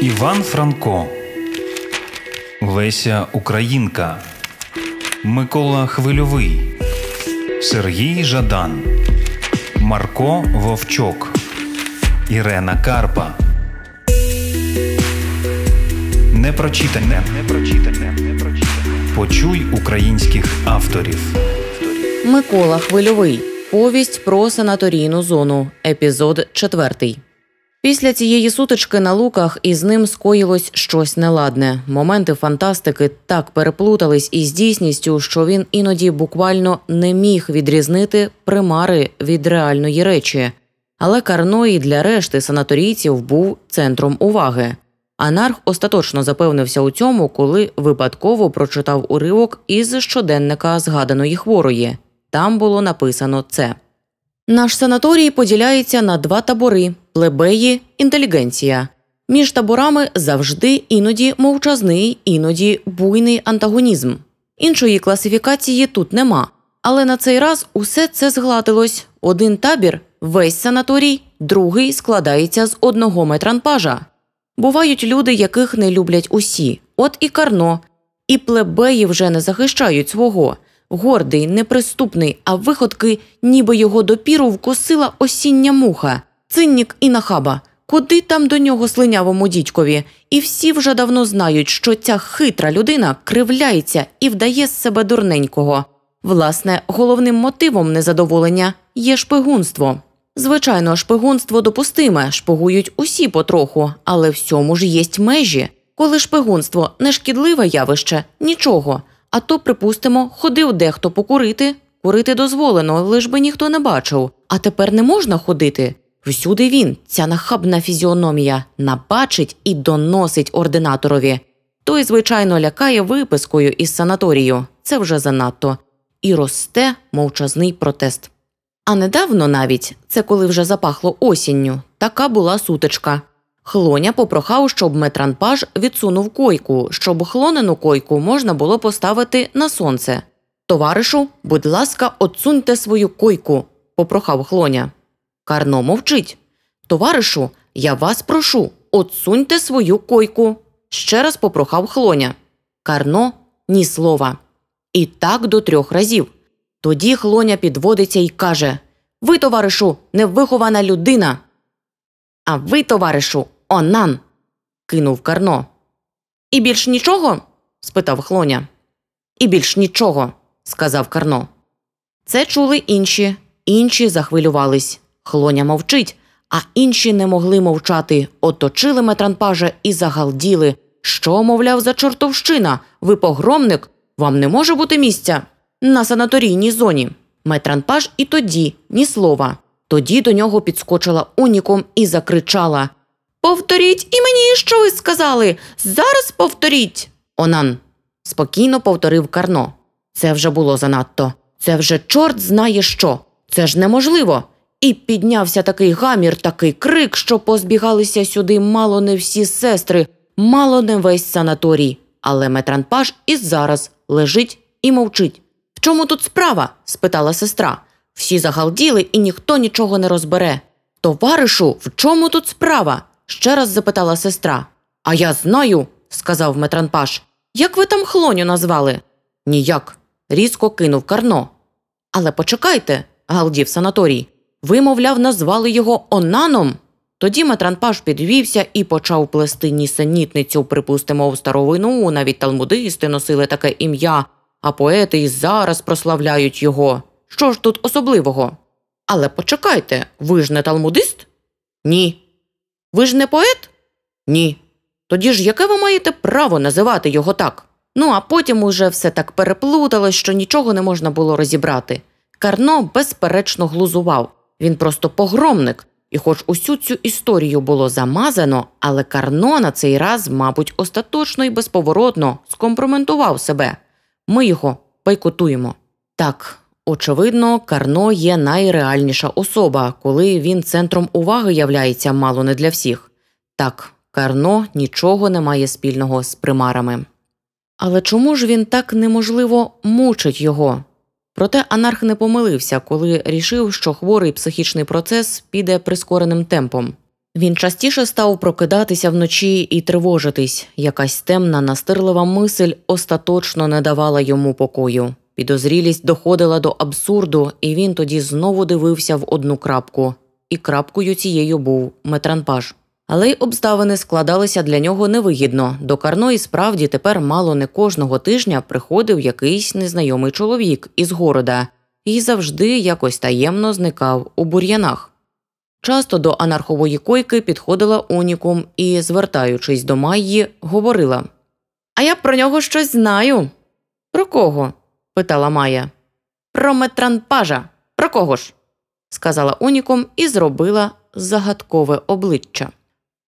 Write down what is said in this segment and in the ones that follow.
Іван Франко, Леся Українка, Микола Хвильовий, Сергій Жадан, Марко Вовчок, Ірена Карпа. Непрочитане. Почуй українських авторів. Микола Хвильовий. Повість про санаторійну зону. Епізод четвертий. Після цієї сутички на луках із ним скоїлось щось неладне. Моменти фантастики так переплутались із дійсністю, що він іноді буквально не міг відрізнити примари від реальної речі. Але Карно і для решти санаторійців був центром уваги. Анарх остаточно запевнився у цьому, коли випадково прочитав уривок із щоденника згаданої хворої. Там було написано це. Наш санаторій поділяється на два табори плебеї, інтелігенція. Між таборами завжди іноді мовчазний, іноді буйний антагонізм. Іншої класифікації тут нема. Але на цей раз усе це згладилось. Один табір весь санаторій, другий складається з одного метранпажа. Бувають люди, яких не люблять усі, от і Карно, і плебеї вже не захищають свого. Гордий, неприступний, а виходки, ніби його допіру вкусила осіння муха, циннік і нахаба. Куди там до нього слинявому дідькові? І всі вже давно знають, що ця хитра людина кривляється і вдає з себе дурненького. Власне, головним мотивом незадоволення є шпигунство. Звичайно, шпигунство допустиме, шпигують усі потроху, але всьому ж єсть межі. Коли шпигунство не шкідливе явище, нічого. А то, припустимо, ходив дехто покурити, курити дозволено, лиш би ніхто не бачив. А тепер не можна ходити. Всюди він, ця нахабна фізіономія, набачить і доносить ординаторові. Той, звичайно, лякає випискою із санаторію. Це вже занадто. І росте мовчазний протест. А недавно навіть, це коли вже запахло осінню, така була сутичка. Хлоня попрохав, щоб метранпаж відсунув койку, щоб хлонену койку можна було поставити на сонце. Товаришу, будь ласка, отсуньте свою койку, попрохав хлоня. Карно мовчить. Товаришу, я вас прошу, отсуньте свою койку. Ще раз попрохав хлоня. Карно ні слова. І так до трьох разів. Тоді хлоня підводиться і каже Ви, товаришу, невихована людина. А ви, товаришу, онан. кинув Карно. І більш нічого? спитав хлоня. І більш нічого, сказав Карно. Це чули інші, інші захвилювались. Хлоня мовчить, а інші не могли мовчати, оточили метранпажа і загалділи. Що, мовляв, за чортовщина? Ви погромник? Вам не може бути місця на санаторійній зоні. Метранпаж і тоді ні слова. Тоді до нього підскочила уніком і закричала Повторіть і мені, що ви сказали. Зараз повторіть. Онан. Спокійно повторив Карно. Це вже було занадто. Це вже чорт знає що. Це ж неможливо. І піднявся такий гамір, такий крик, що позбігалися сюди мало не всі сестри, мало не весь санаторій. Але метранпаж і зараз лежить і мовчить. В чому тут справа? спитала сестра. Всі загалділи, і ніхто нічого не розбере. Товаришу, в чому тут справа? Ще раз запитала сестра. А я знаю, сказав метранпаш. Як ви там хлоню назвали? Ніяк. різко кинув Карно. Але почекайте, галдів санаторій. Ви, мовляв, назвали його Онаном. Тоді метранпаш підвівся і почав плести нісенітницю, припустимо, в старовину, навіть талмудисти носили таке ім'я, а поети й зараз прославляють його. Що ж тут особливого? Але почекайте, ви ж не талмудист? Ні. Ви ж не поет? Ні. Тоді ж яке ви маєте право називати його так? Ну, а потім уже все так переплуталось, що нічого не можна було розібрати. Карно безперечно глузував. Він просто погромник, і, хоч усю цю історію було замазано, але Карно на цей раз, мабуть, остаточно і безповоротно скомпроментував себе. Ми його пайкотуємо. Так, очевидно, Карно є найреальніша особа, коли він центром уваги являється мало не для всіх. Так, Карно нічого не має спільного з примарами. Але чому ж він так неможливо мучить його? Проте анарх не помилився, коли рішив, що хворий психічний процес піде прискореним темпом. Він частіше став прокидатися вночі і тривожитись. Якась темна, настирлива мисль остаточно не давала йому покою. Підозрілість доходила до абсурду, і він тоді знову дивився в одну крапку. І крапкою цією був метранпаж. Але й обставини складалися для нього невигідно. До Карної справді тепер мало не кожного тижня приходив якийсь незнайомий чоловік із города і завжди якось таємно зникав у бур'янах. Часто до анархової койки підходила унікум і, звертаючись до Майї, говорила А я про нього щось знаю. Про кого? Питала Майя. Про метранпажа. Про кого ж? сказала унікум і зробила загадкове обличчя.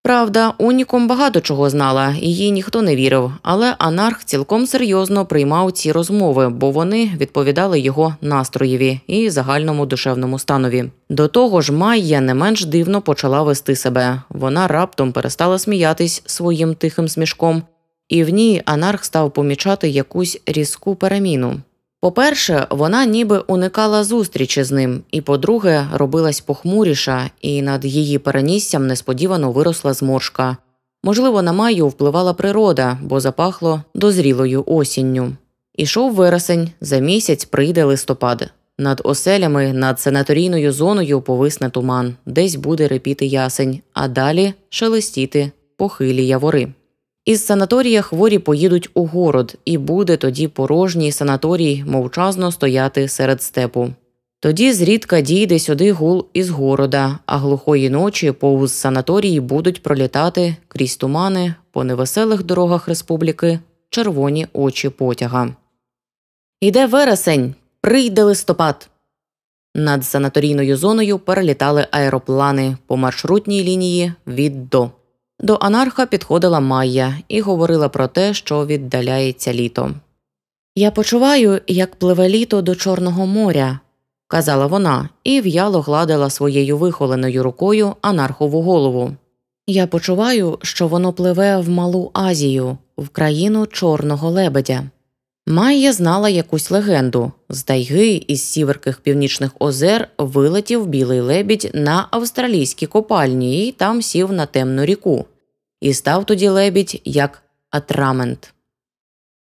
Правда, унікум багато чого знала, їй ніхто не вірив, але анарх цілком серйозно приймав ці розмови, бо вони відповідали його настроєві і загальному душевному станові. До того ж, Майя не менш дивно почала вести себе. Вона раптом перестала сміятись своїм тихим смішком, і в ній анарх став помічати якусь різку переміну. По-перше, вона ніби уникала зустрічі з ним, і по-друге, робилась похмуріша, і над її переніссям несподівано виросла зморшка. Можливо, на маю впливала природа, бо запахло дозрілою осінню. Ішов вересень, за місяць прийде листопад. Над оселями, над санаторійною зоною повисне туман, десь буде репіти ясень, а далі шелестіти похилі явори. Із санаторія хворі поїдуть у город, і буде тоді порожній санаторій мовчазно стояти серед степу. Тоді зрідка дійде сюди гул із города, а глухої ночі повз санаторії будуть пролітати крізь тумани по невеселих дорогах республіки червоні очі потяга. Іде вересень, прийде листопад. Над санаторійною зоною перелітали аероплани по маршрутній лінії від до. До анарха підходила Майя і говорила про те, що віддаляється літо. Я почуваю, як пливе літо до Чорного моря, казала вона і в'яло гладила своєю вихоленою рукою анархову голову. Я почуваю, що воно пливе в Малу Азію, в країну Чорного лебедя. Майя знала якусь легенду з тайги із сіверких північних озер вилетів білий лебідь на австралійські копальні і там сів на темну ріку. І став тоді лебідь як атрамент.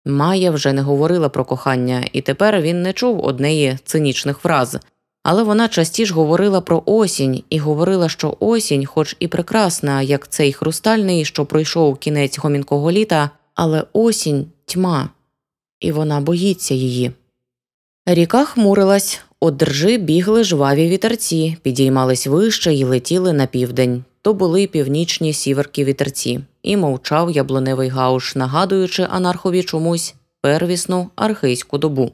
Майя вже не говорила про кохання, і тепер він не чув однеї цинічних фраз. Але вона частіше говорила про осінь і говорила, що осінь, хоч і прекрасна, як цей хрустальний, що пройшов кінець гомінкого літа, але осінь тьма і вона боїться її. Ріка хмурилась, от межі бігли жваві вітерці, підіймались вище і летіли на південь. То були північні сіверки вітерці, і мовчав яблуневий гауш, нагадуючи анархові чомусь первісну архейську добу.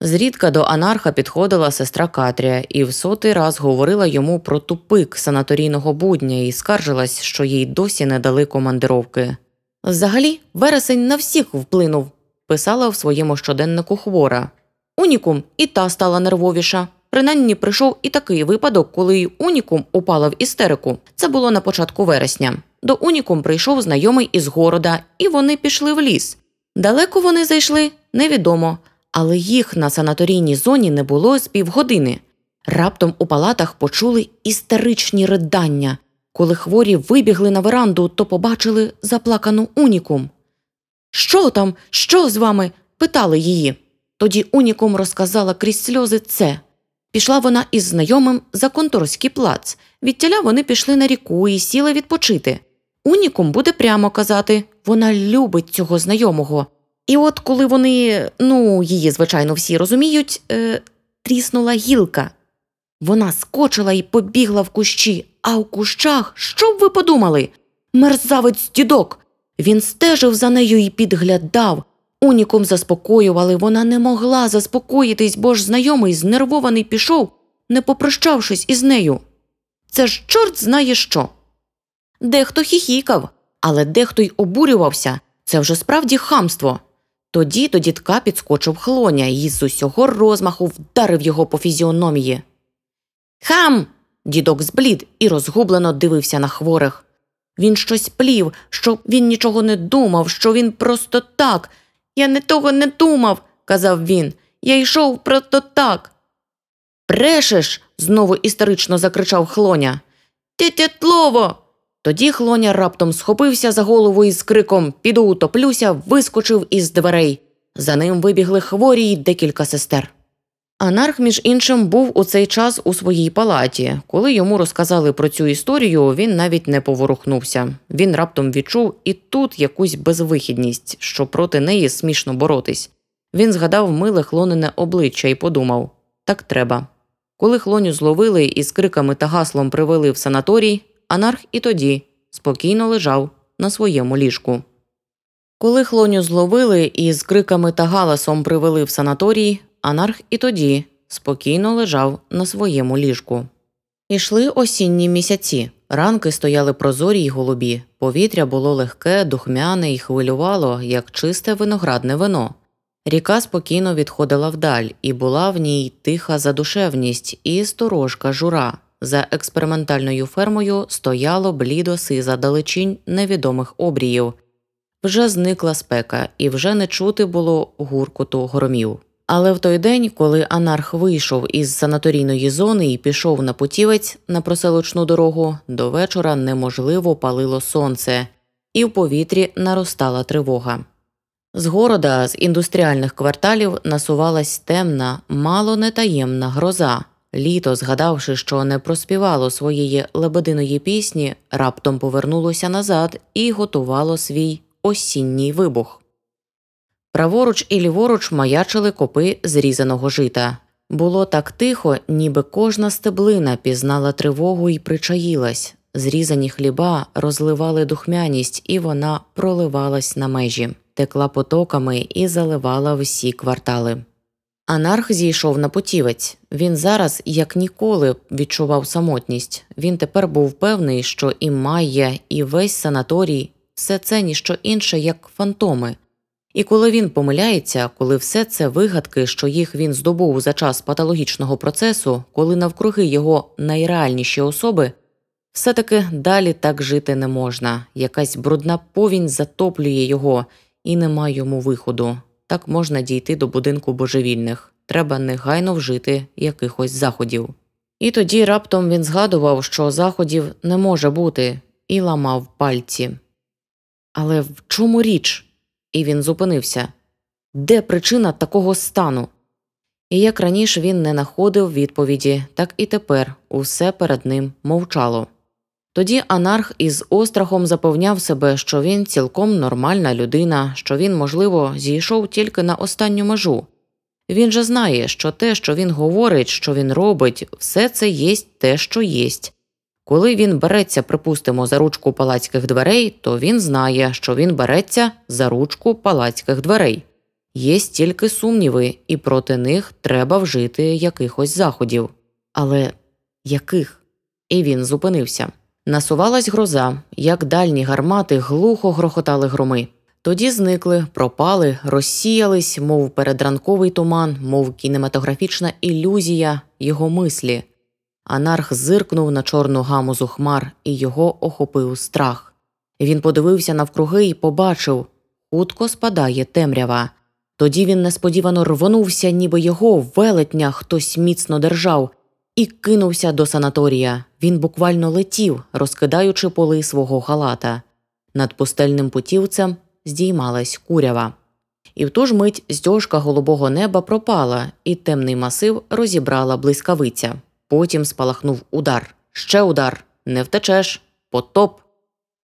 Зрідка до анарха підходила сестра Катрія і в сотий раз говорила йому про тупик санаторійного будня і скаржилась, що їй досі не дали командировки. Взагалі, вересень на всіх вплинув, писала в своєму щоденнику хвора. Унікум і та стала нервовіша. Принаймні прийшов і такий випадок, коли Унікум упала в істерику. Це було на початку вересня. До Унікум прийшов знайомий із города, і вони пішли в ліс. Далеко вони зайшли, невідомо, але їх на санаторійній зоні не було з півгодини. Раптом у палатах почули істеричні ридання. Коли хворі вибігли на веранду, то побачили заплакану унікум. Що там? Що з вами? питали її. Тоді унікум розказала крізь сльози це. Пішла вона із знайомим за конторський плац. Відтіля вони пішли на ріку і сіли відпочити. Унікум буде прямо казати вона любить цього знайомого. І от коли вони, ну, її, звичайно, всі розуміють, е, тріснула гілка. Вона скочила і побігла в кущі, а в кущах, що б ви подумали? Мерзавець дідок. Він стежив за нею і підглядав. Унікум заспокоювали, вона не могла заспокоїтись, бо ж знайомий знервований пішов, не попрощавшись із нею. Це ж чорт знає що. Дехто хіхікав, але дехто й обурювався це вже справді хамство. Тоді до дідка підскочив хлоня і з усього розмаху вдарив його по фізіономії. Хам. Дідок зблід і розгублено дивився на хворих. Він щось плів, що він нічого не думав, що він просто так. Я не того не думав, казав він. Я йшов просто так. Брешеш. знову істерично закричав хлоня. Тетя Тлово. Тоді хлоня раптом схопився за голову із криком Піду утоплюся, вискочив із дверей. За ним вибігли хворі й декілька сестер. Анарх, між іншим, був у цей час у своїй палаті. Коли йому розказали про цю історію, він навіть не поворухнувся. Він раптом відчув і тут якусь безвихідність, що проти неї смішно боротись. Він згадав миле хлонене обличчя і подумав так треба. Коли хлоню зловили і з криками та гаслом привели в санаторій, анарх і тоді спокійно лежав на своєму ліжку. Коли хлоню зловили і з криками та галасом привели в санаторій, анарх і тоді спокійно лежав на своєму ліжку. Ішли осінні місяці. Ранки стояли прозорі й голубі, повітря було легке, духмяне і хвилювало, як чисте виноградне вино. Ріка спокійно відходила вдаль, і була в ній тиха задушевність і сторожка жура. За експериментальною фермою стояло блідо сиза далечінь невідомих обріїв. Вже зникла спека, і вже не чути було гуркоту громів. Але в той день, коли анарх вийшов із санаторійної зони і пішов на путівець на проселочну дорогу, до вечора неможливо палило сонце, і в повітрі наростала тривога. З города, з індустріальних кварталів, насувалась темна, мало не таємна гроза. Літо, згадавши, що не проспівало своєї лебединої пісні, раптом повернулося назад і готувало свій осінній вибух. Праворуч і ліворуч маячили копи зрізаного жита. Було так тихо, ніби кожна стеблина пізнала тривогу і причаїлась. Зрізані хліба розливали духмяність, і вона проливалась на межі, текла потоками і заливала всі квартали. Анарх зійшов на потівець. Він зараз, як ніколи, відчував самотність. Він тепер був певний, що і Майя, і весь санаторій все це ніщо інше, як фантоми. І коли він помиляється, коли все це вигадки, що їх він здобув за час патологічного процесу, коли навкруги його найреальніші особи, все таки далі так жити не можна. Якась брудна повінь затоплює його, і нема йому виходу. Так можна дійти до будинку божевільних. Треба негайно вжити якихось заходів. І тоді раптом він згадував, що заходів не може бути, і ламав пальці. Але в чому річ? І він зупинився. Де причина такого стану? І як раніше він не знаходив відповіді, так і тепер усе перед ним мовчало. Тоді анарх із острахом запевняв себе, що він цілком нормальна людина, що він, можливо, зійшов тільки на останню межу. Він же знає, що те, що він говорить, що він робить, все це єсть те, що єсть. Коли він береться, припустимо, за ручку палацьких дверей, то він знає, що він береться за ручку палацьких дверей. Є стільки сумніви, і проти них треба вжити якихось заходів. Але яких? І він зупинився. Насувалась гроза, як дальні гармати глухо грохотали громи. Тоді зникли, пропали, розсіялись, мов передранковий туман, мов кінематографічна ілюзія його мислі. Анарх зиркнув на чорну гамузу хмар, і його охопив страх. Він подивився навкруги і побачив хутко спадає темрява. Тоді він несподівано рвонувся, ніби його велетня хтось міцно держав, і кинувся до санаторія. Він буквально летів, розкидаючи поли свого халата. Над пустельним путівцем здіймалась курява. І в ту ж мить здьожка голубого неба пропала, і темний масив розібрала блискавиця. Потім спалахнув удар. Ще удар. Не втечеш. Потоп.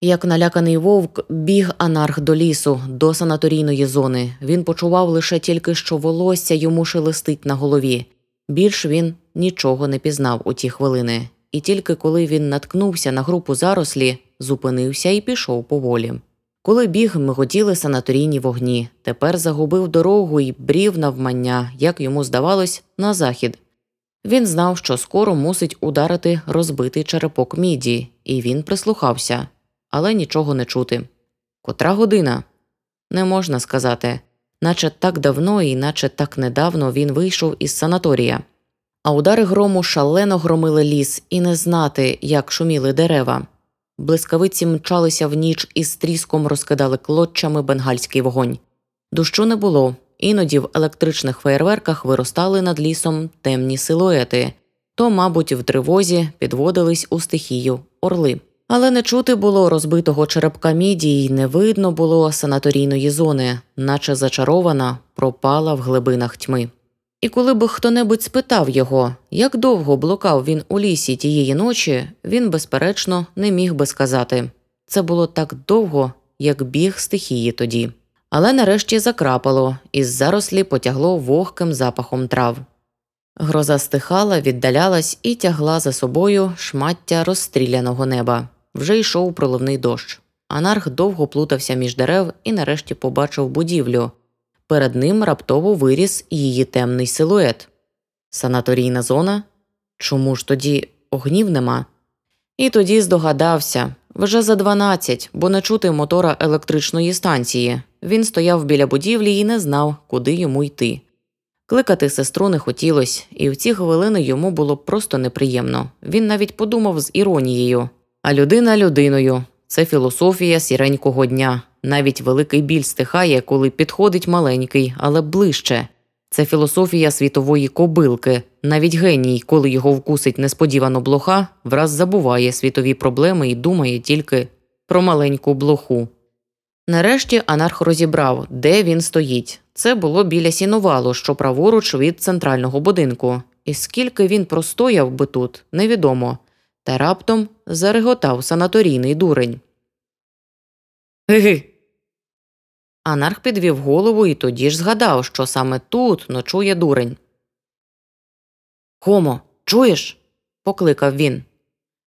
Як наляканий вовк біг анарх до лісу, до санаторійної зони. Він почував лише тільки, що волосся йому шелестить на голові. Більш він нічого не пізнав у ті хвилини, і тільки коли він наткнувся на групу зарослі, зупинився і пішов поволі. Коли біг, миготіли санаторійні вогні, тепер загубив дорогу і брів навмання, як йому здавалось, на захід. Він знав, що скоро мусить ударити розбитий черепок міді, і він прислухався, але нічого не чути. Котра година? Не можна сказати, наче так давно і наче так недавно він вийшов із санаторія. А удари грому шалено громили ліс, і не знати, як шуміли дерева. Блискавиці мчалися в ніч і з тріском розкидали клоччами бенгальський вогонь. Дощу не було, Іноді в електричних феєрверках виростали над лісом темні силуети, то, мабуть, в тривозі підводились у стихію орли. Але не чути було розбитого черепка міді й не видно було санаторійної зони, наче зачарована, пропала в глибинах тьми. І коли б хто-небудь спитав його, як довго блукав він у лісі тієї ночі, він, безперечно, не міг би сказати це було так довго, як біг стихії тоді. Але нарешті закрапало, із зарослі потягло вогким запахом трав. Гроза стихала, віддалялась і тягла за собою шмаття розстріляного неба. Вже йшов проливний дощ. Анарх довго плутався між дерев і нарешті побачив будівлю. Перед ним раптово виріс її темний силует. Санаторійна зона? Чому ж тоді огнів нема? І тоді здогадався вже за дванадцять, бо не чути мотора електричної станції. Він стояв біля будівлі і не знав, куди йому йти. Кликати сестру не хотілося, і в ці хвилини йому було просто неприємно. Він навіть подумав з іронією а людина людиною це філософія сіренького дня. Навіть великий біль стихає, коли підходить маленький, але ближче. Це філософія світової кобилки. Навіть геній, коли його вкусить несподівано блоха, враз забуває світові проблеми і думає тільки про маленьку блоху. Нарешті анарх розібрав, де він стоїть. Це було біля сіновалу, що праворуч від центрального будинку. І скільки він простояв би тут, невідомо. Та раптом зареготав санаторійний дурень. Ги-ги. Анарх підвів голову і тоді ж згадав, що саме тут ночує дурень. Хомо, чуєш? покликав він.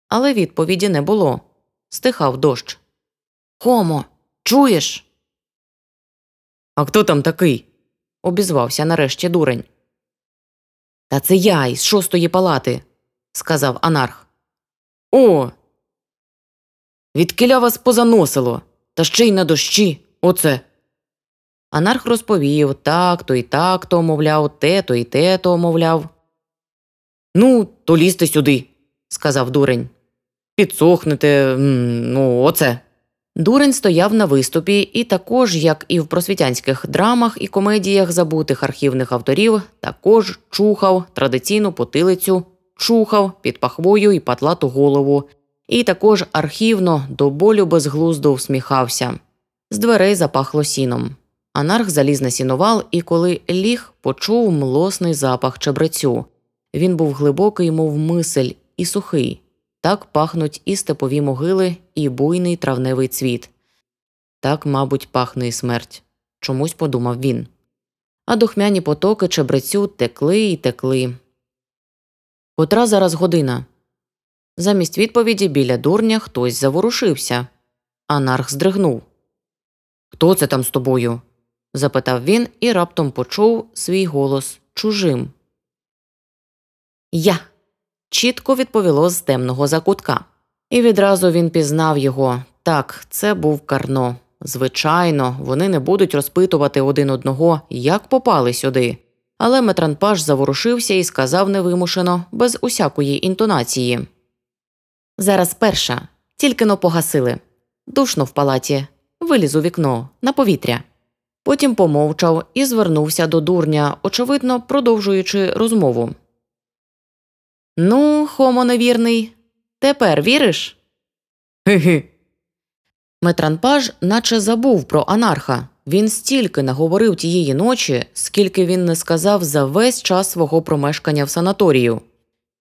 Але відповіді не було. Стихав дощ. Хомо, чуєш? А хто там такий? обізвався нарешті дурень. Та це я із шостої палати, сказав анарх. О. Відкиля вас позаносило, та ще й на дощі. Оце. Анарх розповів так то і так то, мовляв, те то і те то, мовляв. Ну, то лізьте сюди, сказав дурень. Підсохнете, ну, оце. Дурень стояв на виступі і також, як і в просвітянських драмах і комедіях забутих архівних авторів, також чухав традиційну потилицю чухав під пахвою і патлату голову, і також архівно до болю безглуздо всміхався. З дверей запахло сіном. Анарх заліз на сінувал і, коли ліг, почув млосний запах чебрецю. Він був глибокий, мов мисель, і сухий. Так пахнуть і степові могили, і буйний травневий цвіт. Так, мабуть, пахне і смерть. Чомусь подумав він. А духмяні потоки чебрецю текли й текли, Котра зараз година. Замість відповіді біля дурня хтось заворушився. Анарх здригнув. Хто це там з тобою? запитав він і раптом почув свій голос чужим. Я. чітко відповіло з темного закутка. І відразу він пізнав його. Так, це був Карно. Звичайно, вони не будуть розпитувати один одного, як попали сюди але Метранпаш заворушився і сказав невимушено, без усякої інтонації. Зараз перша, тільки но погасили. Душно в палаті, виліз у вікно, на повітря. Потім помовчав і звернувся до дурня, очевидно, продовжуючи розмову. Ну, хомо невірний, тепер віриш? Ге-ге. Метранпаж наче забув про анарха, він стільки наговорив тієї ночі, скільки він не сказав за весь час свого промешкання в санаторію.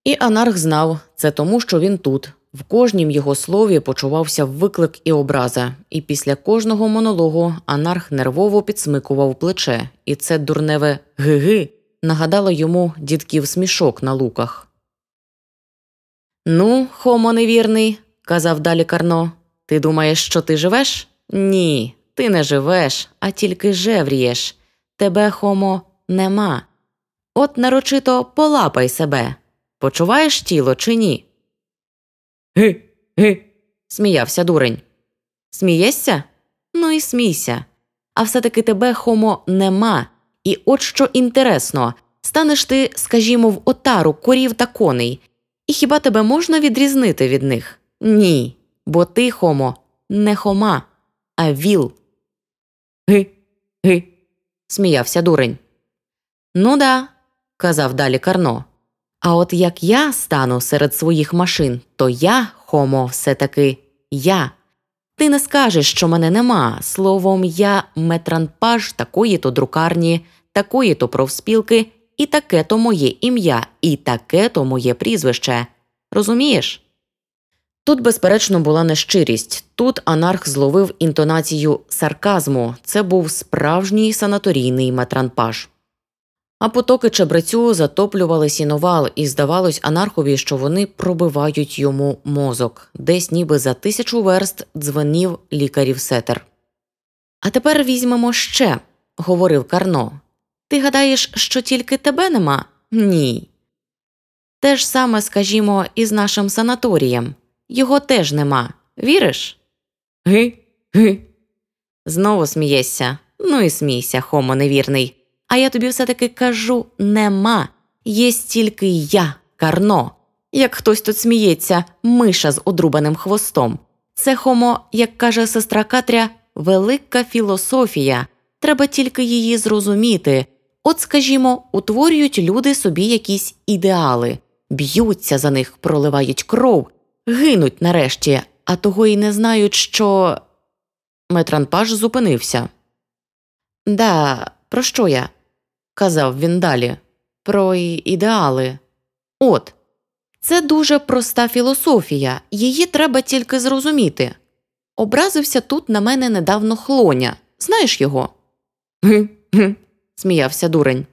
І Анарх знав це тому, що він тут. В кожнім його слові почувався виклик і образа, і після кожного монологу Анарх нервово підсмикував плече, і це дурневе «ги-ги» нагадало йому дідків смішок на луках. Ну, хомо невірний, казав далі Карно. Ти думаєш, що ти живеш? Ні. Ти не живеш, а тільки жеврієш. Тебе, Хомо, нема. От нарочито полапай себе. Почуваєш тіло чи ні? Ги, ги. сміявся дурень. Смієшся? Ну і смійся. А все таки тебе, Хомо, нема. І от що інтересно станеш ти, скажімо, в отару корів та коней. І хіба тебе можна відрізнити від них? Ні. Бо ти, Хомо, не хома, а віл. Ги, ги, сміявся дурень. Ну да, казав далі Карно. А от як я стану серед своїх машин, то я, Хомо, все таки я. Ти не скажеш, що мене нема. Словом, я метранпаж такої то друкарні, такої то профспілки, і таке то моє ім'я, і таке то моє прізвище. Розумієш? Тут, безперечно, була нещирість. Тут анарх зловив інтонацію сарказму. Це був справжній санаторійний метранпаж. А потоки чебрецю затоплювали сіновал, і здавалось анархові, що вони пробивають йому мозок, десь ніби за тисячу верст дзвонів лікарів сетер. А тепер візьмемо ще, говорив Карно. Ти гадаєш, що тільки тебе нема? Ні. Те ж саме, скажімо, і з нашим санаторієм. Його теж нема. Віриш? Ги, ги. Знову смієшся. Ну і смійся, хомо невірний. А я тобі все таки кажу нема. Є тільки я, Карно. Як хтось тут сміється, миша з одрубаним хвостом. Це хомо, як каже сестра Катря, велика філософія. Треба тільки її зрозуміти. От, скажімо, утворюють люди собі якісь ідеали, б'ються за них, проливають кров, гинуть нарешті, а того й не знають, що. Метранпаж зупинився. Да, про що я? казав він далі. Про ідеали. От. Це дуже проста філософія, її треба тільки зрозуміти. Образився тут на мене недавно хлоня. Знаєш його? Сміявся дурень.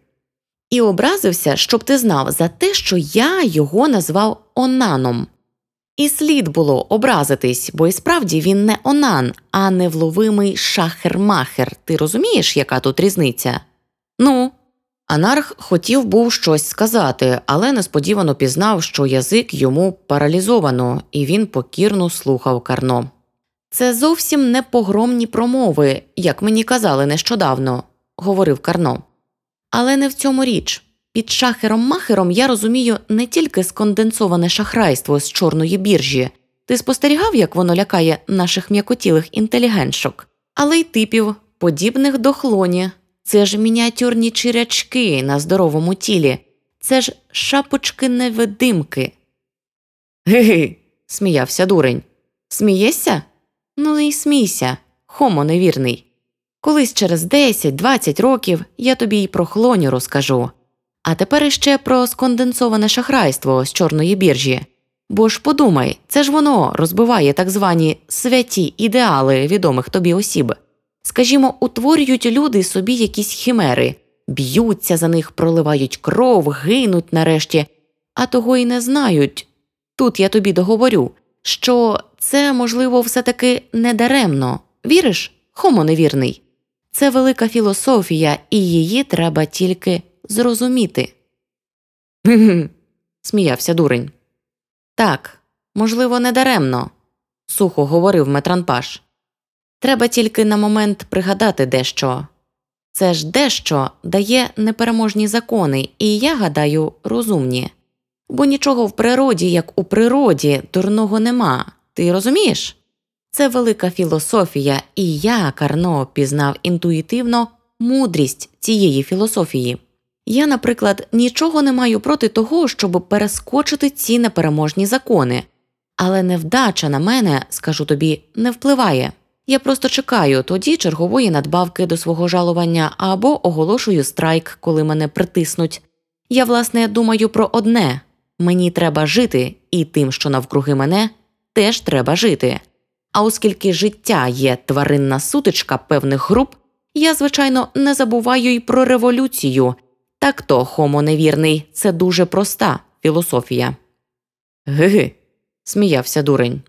І образився, щоб ти знав, за те, що я його назвав Онаном. І слід було образитись, бо і справді він не Онан, а невловимий шахер-махер. Ти розумієш, яка тут різниця? Ну. Анарх хотів був щось сказати, але несподівано пізнав, що язик йому паралізовано, і він покірно слухав Карно. Це зовсім не погромні промови, як мені казали нещодавно, говорив Карно. Але не в цьому річ. Під шахером-махером я розумію не тільки сконденсоване шахрайство з чорної біржі. Ти спостерігав, як воно лякає наших м'якотілих інтелігентшок, але й типів, подібних до хлоні. Це ж мініатюрні чирячки на здоровому тілі, це ж шапочки невидимки. Ги-ги, сміявся дурень. Смієшся? Ну і смійся, хомо невірний. Колись через 10-20 років я тобі й про хлоню розкажу. А тепер іще про сконденсоване шахрайство з чорної біржі. Бо ж подумай, це ж воно розбиває так звані святі ідеали відомих тобі осіб. Скажімо, утворюють люди собі якісь химери, б'ються за них, проливають кров, гинуть нарешті, а того й не знають. Тут я тобі договорю, що це, можливо, все таки недаремно. Віриш, хомо невірний? Це велика філософія, і її треба тільки зрозуміти. Сміявся дурень. Так, можливо, недаремно, сухо говорив Метранпаш. Треба тільки на момент пригадати дещо. Це ж дещо дає непереможні закони, і я гадаю, розумні. Бо нічого в природі, як у природі, дурного нема. Ти розумієш? Це велика філософія, і я, Карно, пізнав інтуїтивно мудрість цієї філософії. Я, наприклад, нічого не маю проти того, щоб перескочити ці непереможні закони, але невдача на мене, скажу тобі, не впливає. Я просто чекаю тоді чергової надбавки до свого жалування або оголошую страйк, коли мене притиснуть. Я, власне, думаю про одне мені треба жити, і тим, що навкруги мене, теж треба жити. А оскільки життя є тваринна сутичка певних груп, я, звичайно, не забуваю й про революцію. Так то, хомо невірний, це дуже проста філософія. Ги, сміявся дурень.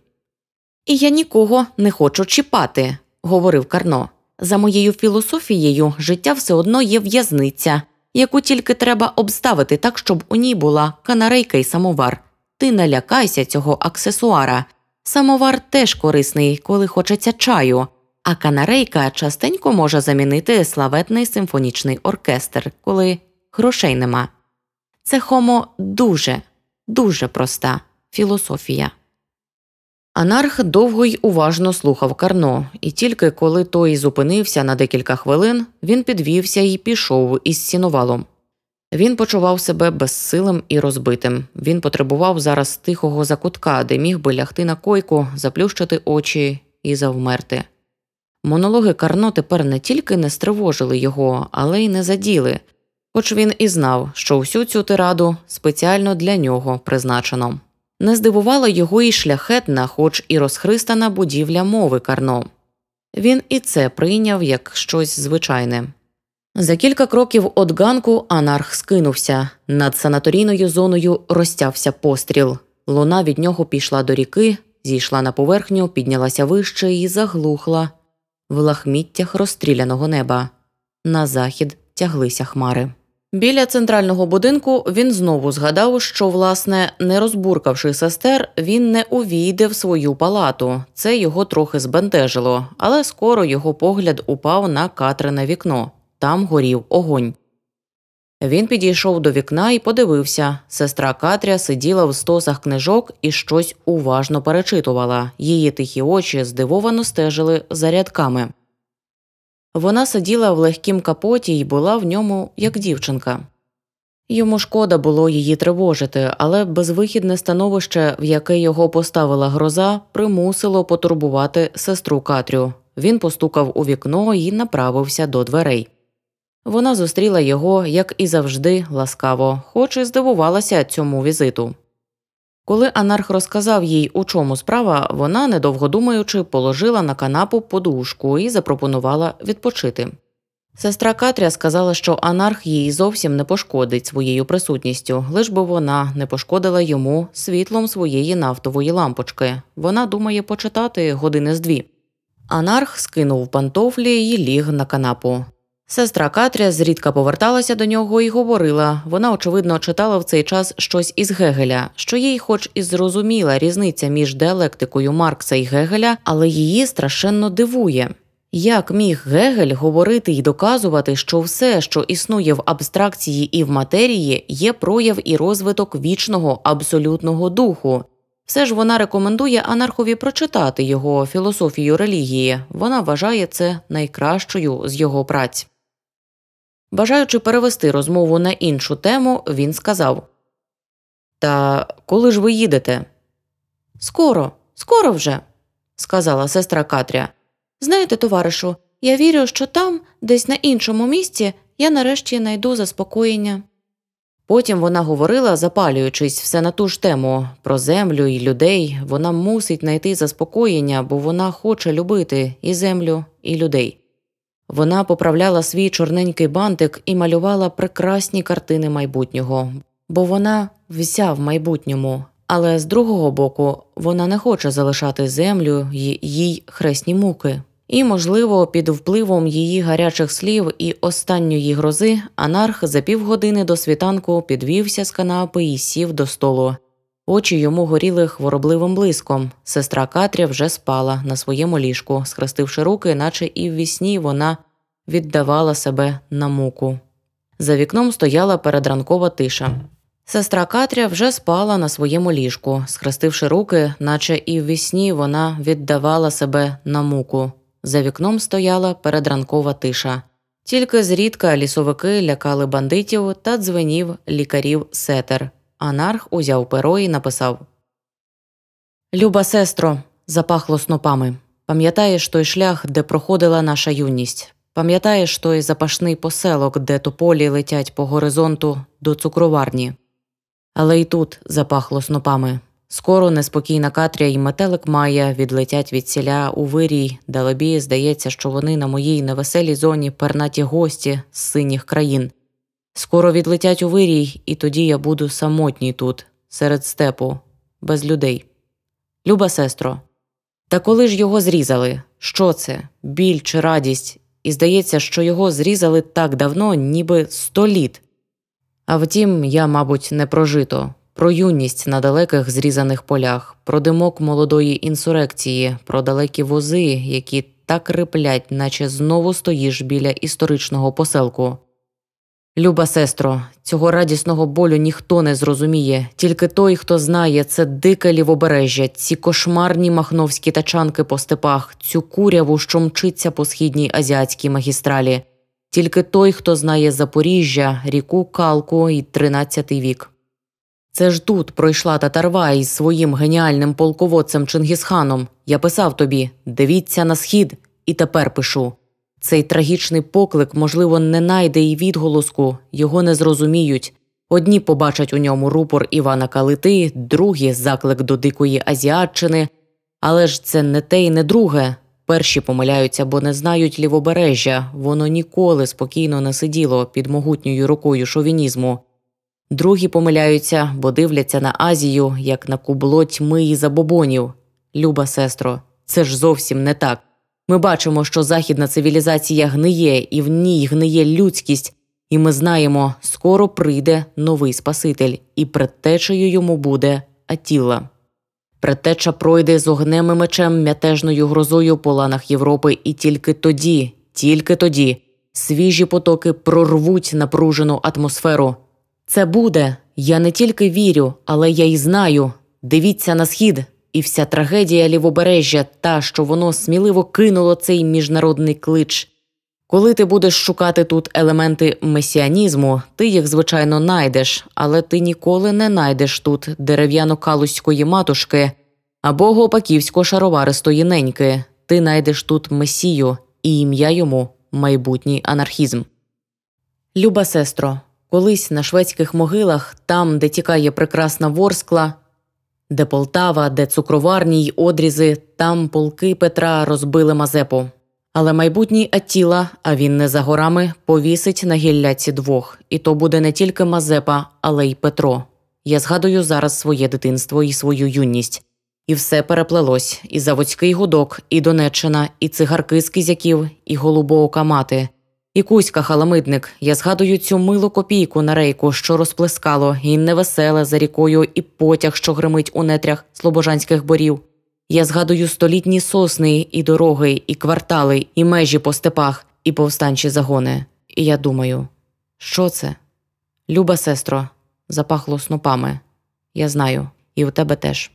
І я нікого не хочу чіпати, говорив Карно. За моєю філософією, життя все одно є в'язниця, яку тільки треба обставити так, щоб у ній була канарейка і самовар. Ти не лякайся цього аксесуара. Самовар теж корисний, коли хочеться чаю, а канарейка частенько може замінити славетний симфонічний оркестр, коли грошей нема. Це хомо дуже, дуже проста філософія. Анарх довго й уважно слухав Карно, і тільки коли той зупинився на декілька хвилин, він підвівся і пішов із сіновалом. Він почував себе безсилим і розбитим. Він потребував зараз тихого закутка, де міг би лягти на койку, заплющити очі і завмерти. Монологи Карно тепер не тільки не стривожили його, але й не заділи, хоч він і знав, що всю цю тираду спеціально для нього призначено. Не здивувала його і шляхетна, хоч і розхристана будівля мови Карно. Він і це прийняв як щось звичайне. За кілька кроків від ганку анарх скинувся. Над санаторійною зоною розтявся постріл. Луна від нього пішла до ріки, зійшла на поверхню, піднялася вище і заглухла в лахміттях розстріляного неба. На захід тяглися хмари. Біля центрального будинку він знову згадав, що, власне, не розбуркавши сестер, він не увійде в свою палату. Це його трохи збентежило, але скоро його погляд упав на Катрине вікно там горів огонь. Він підійшов до вікна і подивився. Сестра Катря сиділа в стосах книжок і щось уважно перечитувала. Її тихі очі здивовано стежили за рядками. Вона сиділа в легкім капоті і була в ньому як дівчинка. Йому шкода було її тривожити, але безвихідне становище, в яке його поставила гроза, примусило потурбувати сестру Катрю. Він постукав у вікно і направився до дверей. Вона зустріла його, як і завжди, ласкаво, хоч і здивувалася цьому візиту. Коли Анарх розказав їй, у чому справа, вона, недовго думаючи, положила на канапу подушку і запропонувала відпочити. Сестра Катря сказала, що Анарх їй зовсім не пошкодить своєю присутністю, лиш би вона не пошкодила йому світлом своєї нафтової лампочки. Вона думає почитати години з дві. Анарх скинув пантофлі і ліг на канапу. Сестра Катря зрідка поверталася до нього і говорила. Вона, очевидно, читала в цей час щось із Гегеля, що їй, хоч і зрозуміла різниця між діалектикою Маркса і Гегеля, але її страшенно дивує. Як міг Гегель говорити і доказувати, що все, що існує в абстракції і в матерії, є прояв і розвиток вічного абсолютного духу? Все ж вона рекомендує анархові прочитати його філософію релігії. Вона вважає це найкращою з його праць. Бажаючи перевести розмову на іншу тему, він сказав Та коли ж ви їдете? Скоро, скоро вже, сказала сестра Катря. Знаєте, товаришу, я вірю, що там, десь на іншому місці, я нарешті найду заспокоєння. Потім вона говорила, запалюючись все на ту ж тему про землю і людей, вона мусить знайти заспокоєння, бо вона хоче любити і землю, і людей. Вона поправляла свій чорненький бантик і малювала прекрасні картини майбутнього, бо вона вся в майбутньому, але з другого боку вона не хоче залишати землю й їй хресні муки. І, можливо, під впливом її гарячих слів і останньої грози анарх за півгодини до світанку підвівся з канапи і сів до столу. Очі йому горіли хворобливим блиском. Сестра Катря вже спала на своєму ліжку, схрестивши руки, наче і в вісні вона віддавала себе на муку. За вікном стояла передранкова тиша. Сестра Катря вже спала на своєму ліжку, схрестивши руки, наче і в вісні вона віддавала себе на муку. За вікном стояла передранкова тиша. Тільки зрідка лісовики лякали бандитів та дзвенів лікарів сетер. Анарх узяв перо і написав Люба сестро, запахло снопами. Пам'ятаєш той шлях, де проходила наша юність. Пам'ятаєш той запашний поселок, де тополі летять по горизонту до цукроварні. Але й тут запахло снопами. Скоро неспокійна Катря і метелик Майя відлетять від сіля у вирій, далебі здається, що вони на моїй невеселій зоні пернаті гості з синіх країн. Скоро відлетять у вирій, і тоді я буду самотній тут, серед степу, без людей. Люба сестро. Та коли ж його зрізали? Що це? Біль чи радість? І здається, що його зрізали так давно, ніби сто літ. А втім, я, мабуть, не прожито про юність на далеких зрізаних полях, про димок молодої інсурекції, про далекі вози, які так риплять, наче знову стоїш біля історичного поселку. Люба сестро, цього радісного болю ніхто не зрозуміє, тільки той, хто знає, це дике лівобережжя, ці кошмарні махновські тачанки по степах, цю куряву, що мчиться по східній азіатській магістралі. тільки той, хто знає Запоріжжя, ріку Калку і тринадцятий вік. Це ж тут пройшла татарва із своїм геніальним полководцем Чингісханом. Я писав тобі дивіться на схід, і тепер пишу. Цей трагічний поклик, можливо, не найде і відголоску, його не зрозуміють. Одні побачать у ньому рупор Івана Калити, другі заклик до дикої азіатчини. Але ж це не те і не друге. Перші помиляються, бо не знають лівобережжя, воно ніколи спокійно не сиділо під могутньою рукою шовінізму. Другі помиляються, бо дивляться на Азію, як на кубло тьми і забобонів. Люба сестро, це ж зовсім не так. Ми бачимо, що західна цивілізація гниє, і в ній гниє людськість, і ми знаємо, скоро прийде новий Спаситель, і предтечею йому буде Атіла. Предтеча пройде з огнем і мечем мятежною грозою по ланах Європи, і тільки тоді, тільки тоді, свіжі потоки прорвуть напружену атмосферу. Це буде. Я не тільки вірю, але я й знаю. Дивіться на схід, і вся трагедія лівобережжя, та що воно сміливо кинуло цей міжнародний клич. Коли ти будеш шукати тут елементи месіанізму, ти їх, звичайно, найдеш, але ти ніколи не найдеш тут дерев'яно-калузької матушки або гопаківсько-шароваристої неньки. Ти найдеш тут месію і ім'я йому майбутній анархізм. Люба сестро, колись на шведських могилах, там, де тікає прекрасна ворскла, де Полтава, де цукроварні й одрізи, там полки Петра розбили Мазепу. Але майбутній Аттіла, а він не за горами, повісить на гілляці двох, і то буде не тільки Мазепа, але й Петро. Я згадую зараз своє дитинство і свою юність. І все переплелось і заводський гудок, і Донеччина, і цигарки з кизяків, і голубоока мати, і Кузька халамидник. Я згадую цю милу копійку на рейку, що розплескало, і невеселе за рікою, і потяг, що гримить у нетрях слобожанських борів. Я згадую столітні сосни, і дороги, і квартали, і межі по степах, і повстанчі загони. І я думаю, що це? Люба сестро, запахло снопами. Я знаю, і у тебе теж.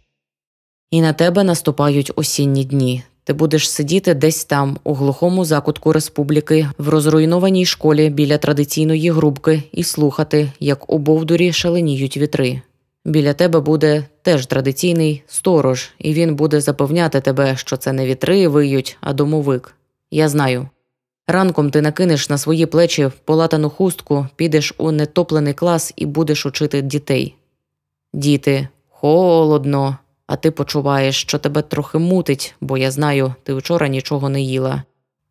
І на тебе наступають осінні дні. Ти будеш сидіти десь там, у глухому закутку республіки, в розруйнованій школі біля традиційної грубки, і слухати, як у Бовдурі шаленіють вітри. Біля тебе буде теж традиційний сторож, і він буде запевняти тебе, що це не вітри виють, а домовик. Я знаю. Ранком ти накинеш на свої плечі полатану хустку, підеш у нетоплений клас і будеш учити дітей. Діти, холодно, а ти почуваєш, що тебе трохи мутить, бо я знаю, ти вчора нічого не їла.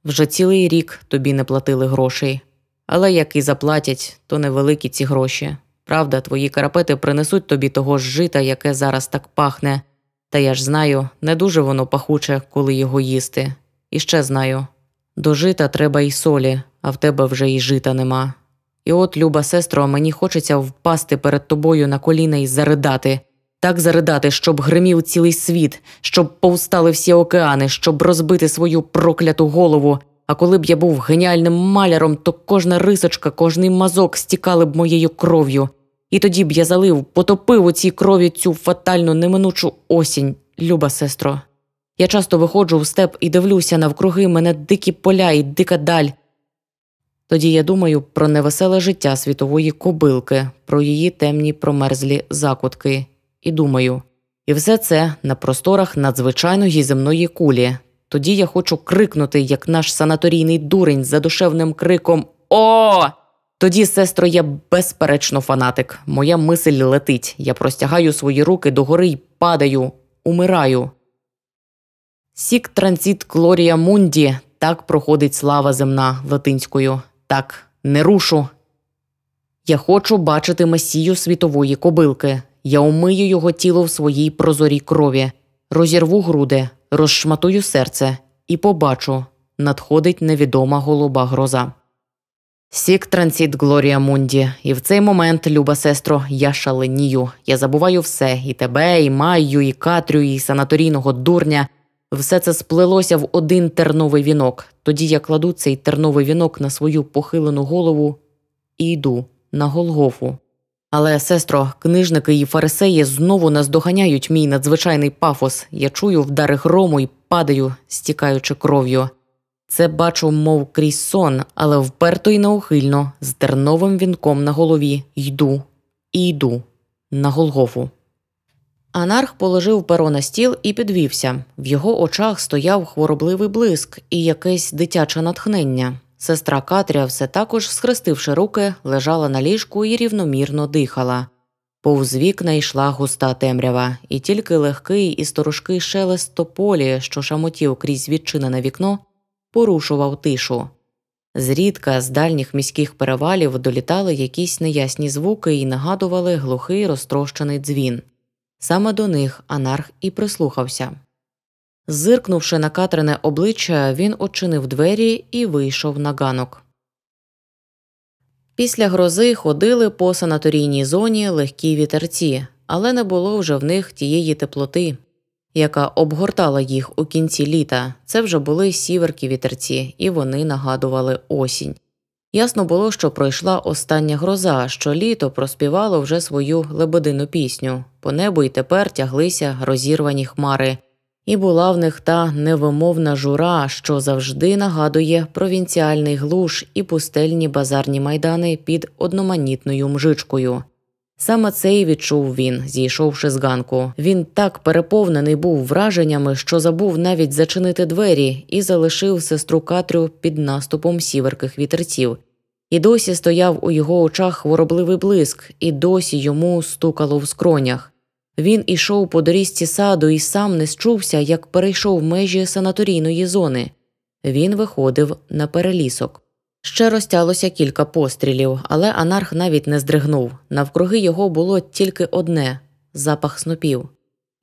Вже цілий рік тобі не платили грошей, але як і заплатять, то невеликі ці гроші. Правда, твої карапети принесуть тобі того ж жита, яке зараз так пахне, та я ж знаю, не дуже воно пахуче, коли його їсти. І ще знаю до жита треба й солі, а в тебе вже й жита нема. І от, люба сестро, мені хочеться впасти перед тобою на коліна і заридати, так заридати, щоб гримів цілий світ, щоб повстали всі океани, щоб розбити свою прокляту голову. А коли б я був геніальним маляром, то кожна рисочка, кожний мазок стікали б моєю кров'ю. І тоді б я залив, потопив у цій крові цю фатальну неминучу осінь, люба сестро. Я часто виходжу в степ і дивлюся навкруги мене дикі поля і дика даль. Тоді я думаю про невеселе життя світової кобилки, про її темні промерзлі закутки, і думаю, і все це на просторах надзвичайної земної кулі, тоді я хочу крикнути, як наш санаторійний дурень за душевним криком О! Тоді, сестро, я безперечно фанатик. Моя мисль летить. Я простягаю свої руки догори й падаю, умираю. Сік транзит Глорія Мунді так проходить слава земна латинською. Так, не рушу. Я хочу бачити месію світової кобилки. Я умию його тіло в своїй прозорій крові, розірву груди, розшматую серце і побачу надходить невідома голуба гроза. Сік трансіт Глорія Мунді, і в цей момент, люба сестро, я шаленію. Я забуваю все і тебе, і Майю, і Катрю, і санаторійного дурня. Все це сплелося в один терновий вінок. Тоді я кладу цей терновий вінок на свою похилену голову і йду на Голгофу. Але, сестро, книжники і фарисеї знову наздоганяють мій надзвичайний пафос. Я чую вдари грому і падаю, стікаючи кров'ю. Це бачу, мов крізь сон, але вперто й неухильно, з терновим вінком на голові йду і йду на Голгофу. Анарх положив перо на стіл і підвівся. В його очах стояв хворобливий блиск і якесь дитяче натхнення. Сестра Катря, все також, схрестивши руки, лежала на ліжку і рівномірно дихала. Повз вікна йшла густа темрява, і тільки легкий і сторожкий шелест тополі, що шамотів крізь відчинене вікно, порушував тишу. Зрідка з дальніх міських перевалів долітали якісь неясні звуки і нагадували глухий розтрощений дзвін. Саме до них анарх і прислухався. Зиркнувши на Катрине обличчя, він очинив двері і вийшов на ганок. Після грози ходили по санаторійній зоні легкі вітерці, але не було вже в них тієї теплоти, яка обгортала їх у кінці літа. Це вже були сіверкі вітерці, і вони нагадували осінь. Ясно було, що пройшла остання гроза, що літо проспівало вже свою лебедину пісню. По небу й тепер тяглися розірвані хмари, і була в них та невимовна жура, що завжди нагадує провінціальний глуш і пустельні базарні майдани під одноманітною мжичкою. Саме це й відчув він, зійшовши з ганку. Він так переповнений був враженнями, що забув навіть зачинити двері і залишив сестру Катрю під наступом сіверких вітерців. І досі стояв у його очах хворобливий блиск, і досі йому стукало в скронях. Він ішов по доріжці саду і сам не счувся, як перейшов межі санаторійної зони. Він виходив на перелісок. Ще розтялося кілька пострілів, але анарх навіть не здригнув. Навкруги його було тільки одне запах снопів.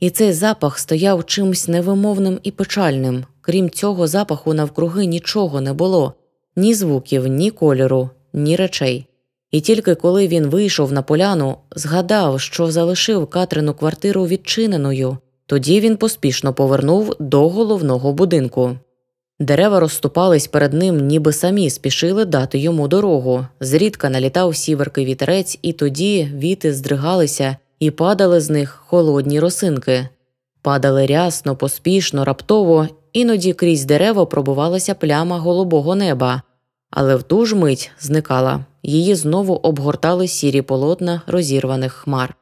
І цей запах стояв чимсь невимовним і печальним. Крім цього запаху, навкруги нічого не було ні звуків, ні кольору, ні речей. І тільки коли він вийшов на поляну, згадав, що залишив Катрину квартиру відчиненою, тоді він поспішно повернув до головного будинку. Дерева розступались перед ним, ніби самі спішили дати йому дорогу. Зрідка налітав сіверкий вітерець, і тоді віти здригалися і падали з них холодні росинки. Падали рясно, поспішно, раптово, іноді крізь дерева пробувалася пляма голубого неба, але в ту ж мить зникала. Її знову обгортали сірі полотна розірваних хмар.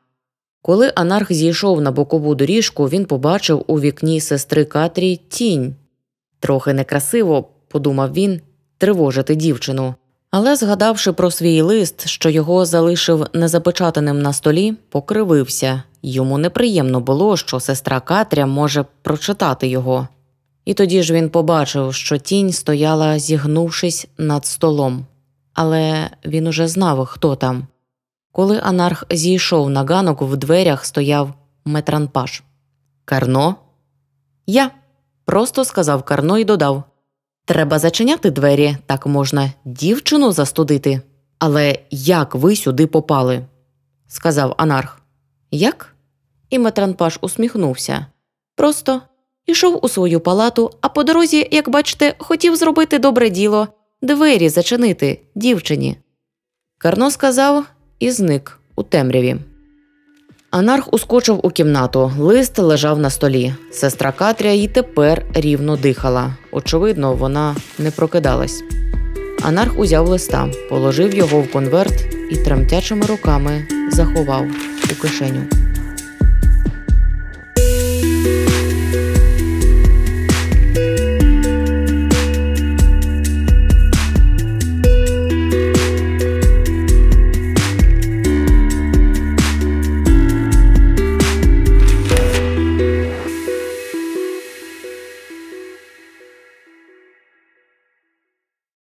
Коли анарх зійшов на бокову доріжку, він побачив у вікні сестри Катрі тінь. Трохи некрасиво, подумав він, тривожити дівчину. Але, згадавши про свій лист, що його залишив незапечатаним на столі, покривився йому неприємно було, що сестра Катря може прочитати його. І тоді ж він побачив, що тінь стояла, зігнувшись над столом, але він уже знав, хто там. Коли анарх зійшов на ганок, в дверях стояв метранпаш. Карно? Я. Просто сказав Карно і додав Треба зачиняти двері, так можна дівчину застудити. Але як ви сюди попали? сказав анарх. Як? І Метранпаш усміхнувся. Просто ішов у свою палату, а по дорозі, як бачите, хотів зробити добре діло, двері зачинити дівчині. Карно сказав і зник у темряві. Анарх ускочив у кімнату. Лист лежав на столі. Сестра Катря й тепер рівно дихала. Очевидно, вона не прокидалась. Анарх узяв листа, положив його в конверт і тремтячими руками заховав у кишеню.